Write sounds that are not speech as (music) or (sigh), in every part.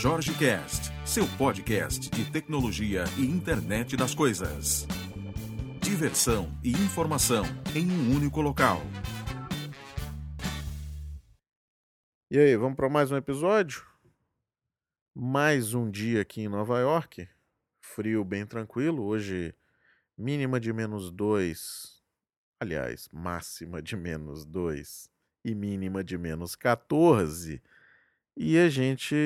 Jorge Cast, seu podcast de tecnologia e internet das coisas. Diversão e informação em um único local. E aí, vamos para mais um episódio? Mais um dia aqui em Nova York. Frio bem tranquilo. Hoje, mínima de menos 2. Aliás, máxima de menos 2 e mínima de menos 14. E a gente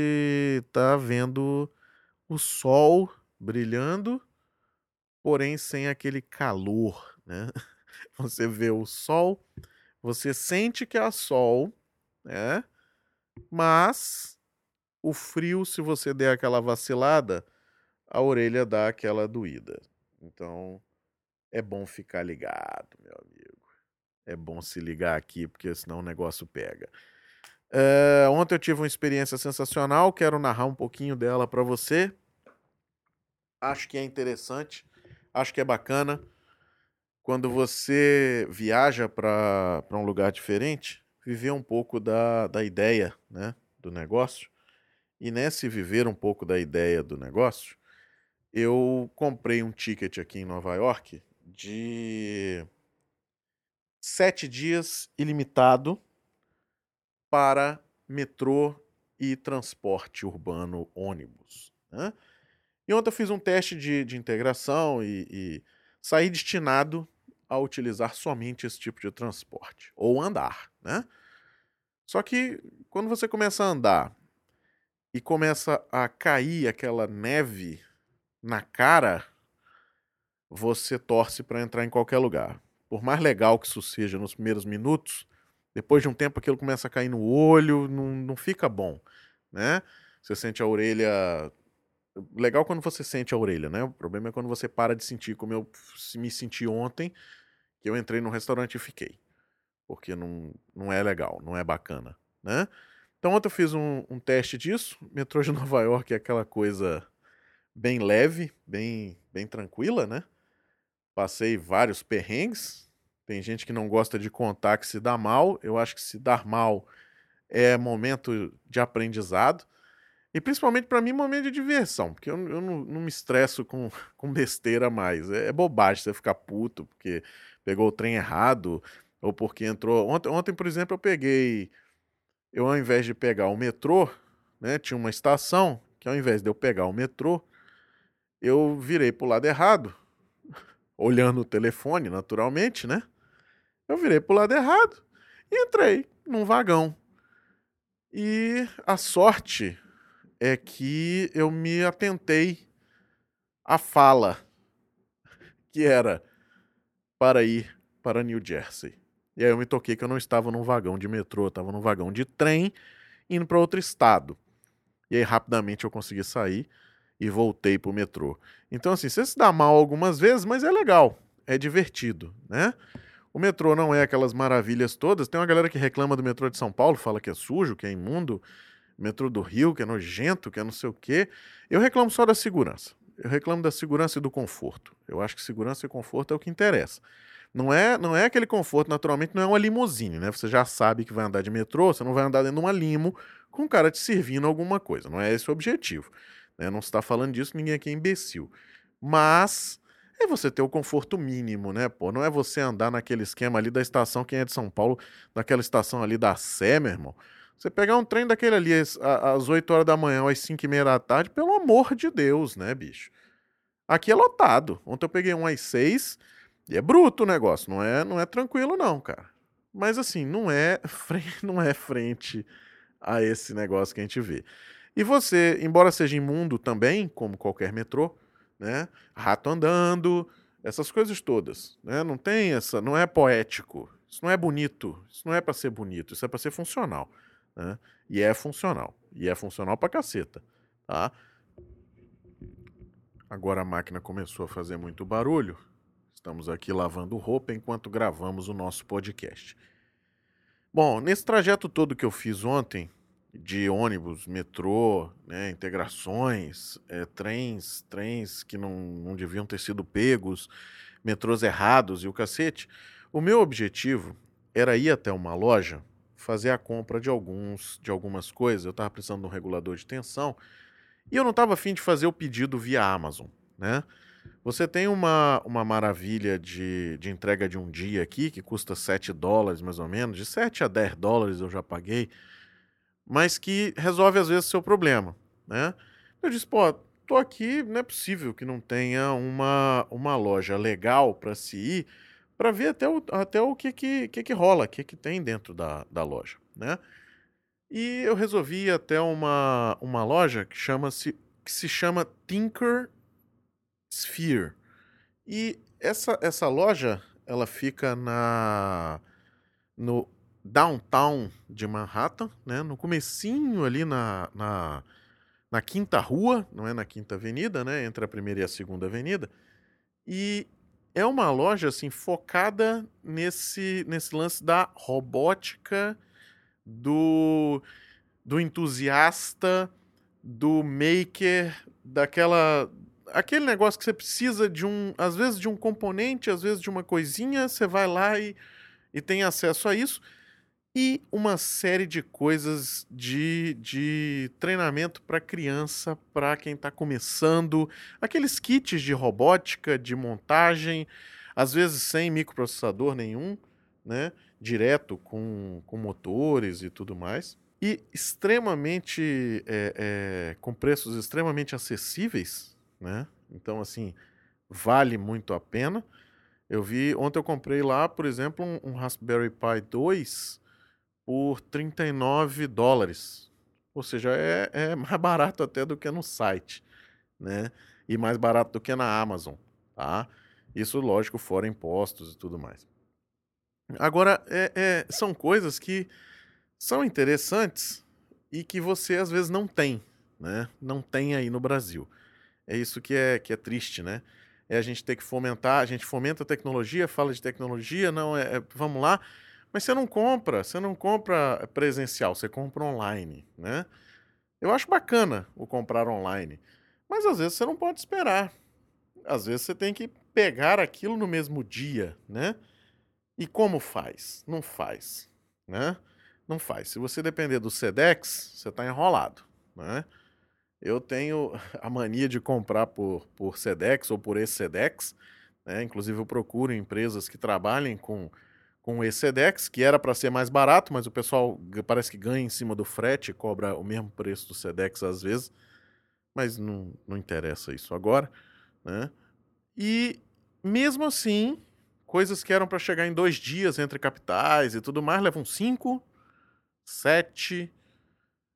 tá vendo o sol brilhando, porém sem aquele calor, né? (laughs) Você vê o sol, você sente que há sol, né? Mas o frio, se você der aquela vacilada, a orelha dá aquela doída. Então, é bom ficar ligado, meu amigo. É bom se ligar aqui, porque senão o negócio pega. É, ontem eu tive uma experiência sensacional, quero narrar um pouquinho dela para você. Acho que é interessante, acho que é bacana. Quando você viaja para um lugar diferente, viver um pouco da, da ideia né, do negócio. E nesse viver um pouco da ideia do negócio, eu comprei um ticket aqui em Nova York de sete dias ilimitado para metrô e transporte urbano ônibus. Né? E ontem eu fiz um teste de, de integração e, e saí destinado a utilizar somente esse tipo de transporte, ou andar, né? Só que quando você começa a andar e começa a cair aquela neve na cara, você torce para entrar em qualquer lugar. Por mais legal que isso seja nos primeiros minutos, depois de um tempo aquilo começa a cair no olho, não, não fica bom, né? Você sente a orelha legal quando você sente a orelha, né? O problema é quando você para de sentir, como eu me senti ontem, que eu entrei num restaurante e fiquei. Porque não, não é legal, não é bacana, né? Então ontem eu fiz um, um teste disso. Metrô de (laughs) Nova York é aquela coisa bem leve, bem, bem tranquila, né? Passei vários perrengues. Tem gente que não gosta de contar que se dá mal. Eu acho que se dar mal é momento de aprendizado. E principalmente para mim, momento de diversão, porque eu, eu não, não, me estresso com, (laughs) com besteira mais. É, é, bobagem você ficar puto porque pegou o trem errado ou porque entrou. Ontem, ontem, por exemplo, eu peguei. Eu, ao invés de pegar o metrô, né, tinha uma estação que, ao invés de eu pegar o metrô, eu virei para o lado errado, (laughs) olhando o telefone, naturalmente, né? Eu virei para o lado errado e entrei num vagão. E a sorte é que eu me atentei à fala, que era para ir para New Jersey. E aí eu me toquei que eu não estava num vagão de metrô, eu estava num vagão de trem indo para outro estado. E aí rapidamente eu consegui sair e voltei para o metrô. Então assim, você se dá mal algumas vezes, mas é legal, é divertido, né? O metrô não é aquelas maravilhas todas. Tem uma galera que reclama do metrô de São Paulo, fala que é sujo, que é imundo. Metrô do Rio, que é nojento, que é não sei o quê. Eu reclamo só da segurança. Eu reclamo da segurança e do conforto. Eu acho que segurança e conforto é o que interessa. Não é, não é aquele conforto, naturalmente, não é uma limusine, né? Você já sabe que vai andar de metrô, você não vai andar dentro de uma limo com o cara te servindo alguma coisa. Não é esse o objetivo. Né? Não está falando disso, ninguém aqui é imbecil. Mas é você ter o conforto mínimo, né, pô? Não é você andar naquele esquema ali da estação, quem é de São Paulo, daquela estação ali da Sé, meu irmão. Você pegar um trem daquele ali às, às 8 horas da manhã ou às 5 e meia da tarde, pelo amor de Deus, né, bicho? Aqui é lotado. Ontem eu peguei um às 6 e é bruto o negócio, não é, não é tranquilo não, cara. Mas assim, não é, (laughs) não é frente a esse negócio que a gente vê. E você, embora seja imundo também, como qualquer metrô, né? Rato andando, essas coisas todas, né? Não tem essa, não é poético, isso não é bonito, isso não é para ser bonito, isso é para ser funcional, né? E é funcional, e é funcional para caceta, tá? Agora a máquina começou a fazer muito barulho. Estamos aqui lavando roupa enquanto gravamos o nosso podcast. Bom, nesse trajeto todo que eu fiz ontem, de ônibus, metrô, né, integrações, é, trens, trens que não, não deviam ter sido pegos, metrôs errados e o cacete. O meu objetivo era ir até uma loja, fazer a compra de alguns de algumas coisas. Eu estava precisando de um regulador de tensão, E eu não estava afim de fazer o pedido via Amazon, né? Você tem uma, uma maravilha de, de entrega de um dia aqui, que custa 7 dólares mais ou menos, de 7 a 10 dólares eu já paguei, mas que resolve às vezes seu problema, né? Eu disse, pô, tô aqui, não é possível que não tenha uma, uma loja legal para se ir, para ver até o, até o que, que, que, que rola, o que, que tem dentro da, da loja, né? E eu resolvi ir até uma, uma loja que, chama-se, que se chama Tinker Sphere. E essa, essa loja, ela fica na no downtown de Manhattan, né? No comecinho ali na, na, na Quinta Rua, não é na Quinta Avenida, né? Entre a primeira e a segunda avenida. E é uma loja assim focada nesse nesse lance da robótica do do entusiasta, do maker, daquela aquele negócio que você precisa de um, às vezes de um componente, às vezes de uma coisinha, você vai lá e, e tem acesso a isso. E uma série de coisas de, de treinamento para criança, para quem está começando, aqueles kits de robótica, de montagem, às vezes sem microprocessador nenhum, né? direto com, com motores e tudo mais. E extremamente, é, é, com preços extremamente acessíveis, né? Então, assim, vale muito a pena. Eu vi, ontem eu comprei lá, por exemplo, um, um Raspberry Pi 2 por 39 dólares. Ou seja, é, é mais (laughs) barato até do que no site, né? E mais barato do que na Amazon, tá? Isso, lógico, fora impostos e tudo mais. Agora, é, é, são coisas que são interessantes e que você às vezes não tem, né? Não tem aí no Brasil. É isso que é, que é triste, né? É a gente ter que fomentar, a gente fomenta a tecnologia, fala de tecnologia, não, é, é vamos lá, mas você não compra, você não compra presencial, você compra online, né? Eu acho bacana o comprar online, mas às vezes você não pode esperar. Às vezes você tem que pegar aquilo no mesmo dia, né? E como faz? Não faz, né? Não faz. Se você depender do Sedex, você está enrolado, né? Eu tenho (laughs) a mania de comprar por, por SEDEX ou por ex-SEDEX. Né? Inclusive, eu procuro empresas que trabalhem com, com ex-SEDEX, que era para ser mais barato, mas o pessoal parece que ganha em cima do frete, cobra o mesmo preço do SEDEX às vezes. Mas não, não interessa isso agora. Né? E mesmo assim, coisas que eram para chegar em dois dias entre capitais e tudo mais, levam cinco, sete.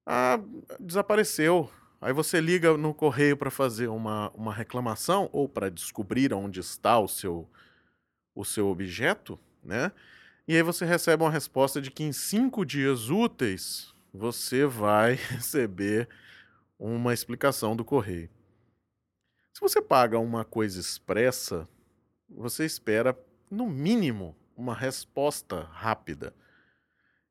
Ah, desapareceu. Aí você liga no correio para fazer uma, uma reclamação ou para descobrir onde está o seu, o seu objeto, né? E aí você recebe uma resposta de que em cinco dias úteis você vai (laughs) receber uma explicação do correio. Se você paga uma coisa expressa, você espera, no mínimo, uma resposta rápida.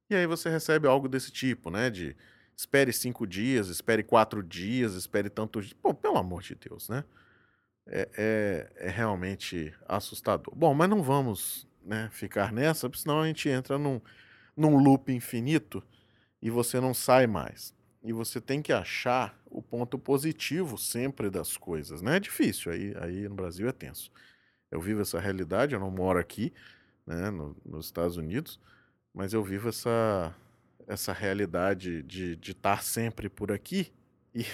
E aí você recebe algo desse tipo, né? De espere cinco dias, espere quatro dias, espere tantos dias. Pô, pelo amor de Deus, né? É, é, é, realmente assustador. Bom, mas não vamos né, ficar nessa, porque senão a gente entra num, num loop infinito e você não sai mais. E você tem que achar o ponto positivo sempre das coisas, né? É difícil, aí, aí no Brasil é tenso. Eu vivo essa realidade, eu não moro aqui, né, no, nos Estados Unidos, mas eu vivo essa, essa realidade de, estar sempre por aqui e,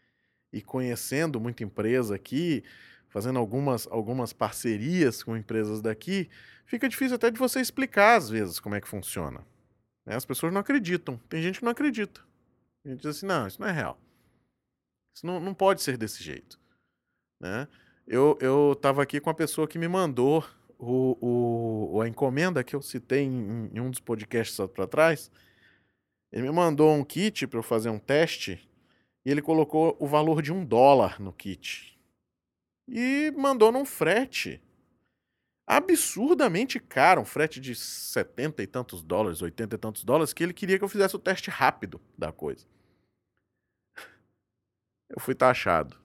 (laughs) e conhecendo muita empresa aqui, fazendo algumas, algumas parcerias com empresas daqui, fica difícil até de você explicar às vezes como é que funciona. Né? As pessoas não acreditam. Tem gente que não acredita. A gente diz assim, não, isso não é real. Isso não, não pode ser desse jeito. Né? Eu estava aqui com a pessoa que me mandou o, o, a encomenda que eu citei em, em um dos podcasts para trás, ele me mandou um kit para eu fazer um teste e ele colocou o valor de um dólar no kit. E mandou num frete absurdamente caro, um frete de setenta e tantos dólares, oitenta e tantos dólares, que ele queria que eu fizesse o teste rápido da coisa. Eu fui taxado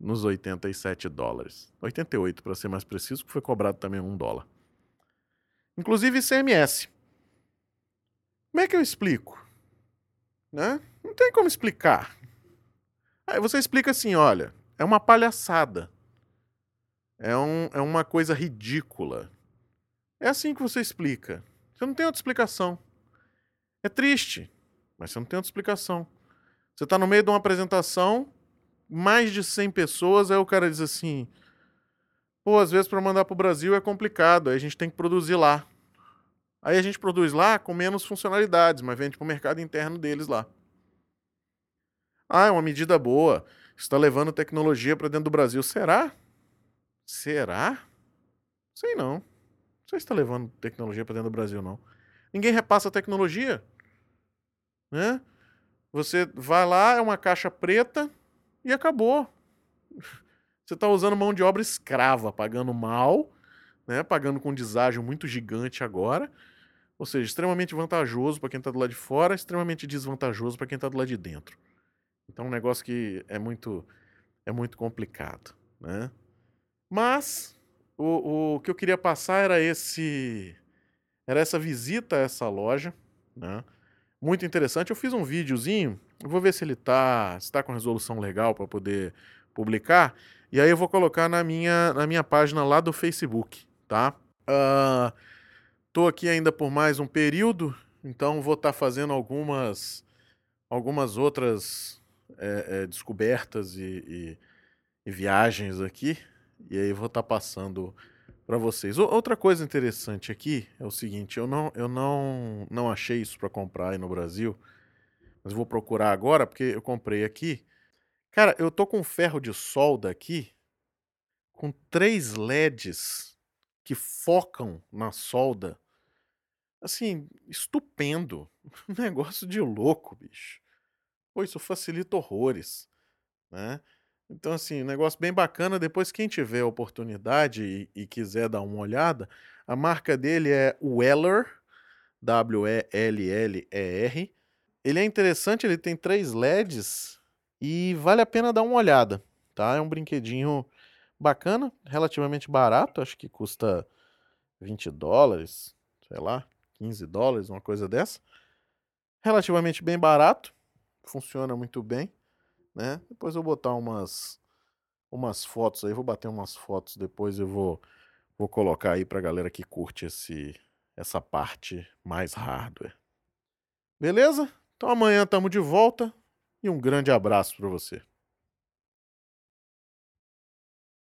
nos 87 dólares. 88 para ser mais preciso, que foi cobrado também um dólar. Inclusive ICMS. Como é que eu explico? Né? Não tem como explicar. Aí você explica assim: olha, é uma palhaçada. É, um, é uma coisa ridícula. É assim que você explica. Você não tem outra explicação. É triste, mas você não tem outra explicação. Você está no meio de uma apresentação, mais de 100 pessoas, aí o cara diz assim: pô, às vezes para mandar para o Brasil é complicado, aí a gente tem que produzir lá. Aí a gente produz lá com menos funcionalidades, mas vende para o mercado interno deles lá. Ah, é uma medida boa. Está levando tecnologia para dentro do Brasil. Será? Será? Sei não. Não sei se está levando tecnologia para dentro do Brasil, não. Ninguém repassa a tecnologia. Né? Você vai lá, é uma caixa preta e acabou. (laughs) Você está usando mão de obra escrava, pagando mal, né? pagando com deságio muito gigante agora. Ou seja, extremamente vantajoso para quem está do lado de fora, extremamente desvantajoso para quem está do lado de dentro. Então, é um negócio que é muito, é muito complicado, né? Mas o, o que eu queria passar era esse, era essa visita a essa loja, né? Muito interessante. Eu fiz um videozinho, vou ver se ele tá, está com resolução legal para poder publicar. E aí eu vou colocar na minha, na minha página lá do Facebook, tá? Uh, tô aqui ainda por mais um período, então vou estar tá fazendo algumas, algumas outras é, é, descobertas e, e, e, viagens aqui. E aí vou estar tá passando para vocês. Outra coisa interessante aqui é o seguinte: eu não, eu não, não achei isso para comprar aí no Brasil, mas vou procurar agora porque eu comprei aqui. Cara, eu tô com ferro de solda aqui com três LEDs que focam na solda. Assim, estupendo. (laughs) negócio de louco, bicho. Pô, isso facilita horrores, né? Então, assim, negócio bem bacana. Depois, quem tiver a oportunidade e, e quiser dar uma olhada, a marca dele é Weller, W-E-L-L-E-R. Ele é interessante, ele tem três LEDs e vale a pena dar uma olhada, tá? É um brinquedinho bacana, relativamente barato, acho que custa 20 dólares, sei lá, 15 dólares, uma coisa dessa. Relativamente bem barato, funciona muito bem, né? Depois eu vou botar umas umas fotos aí, vou bater umas fotos depois eu vou vou colocar aí pra galera que curte esse essa parte mais hardware. Beleza? Então amanhã estamos de volta e um grande abraço para você.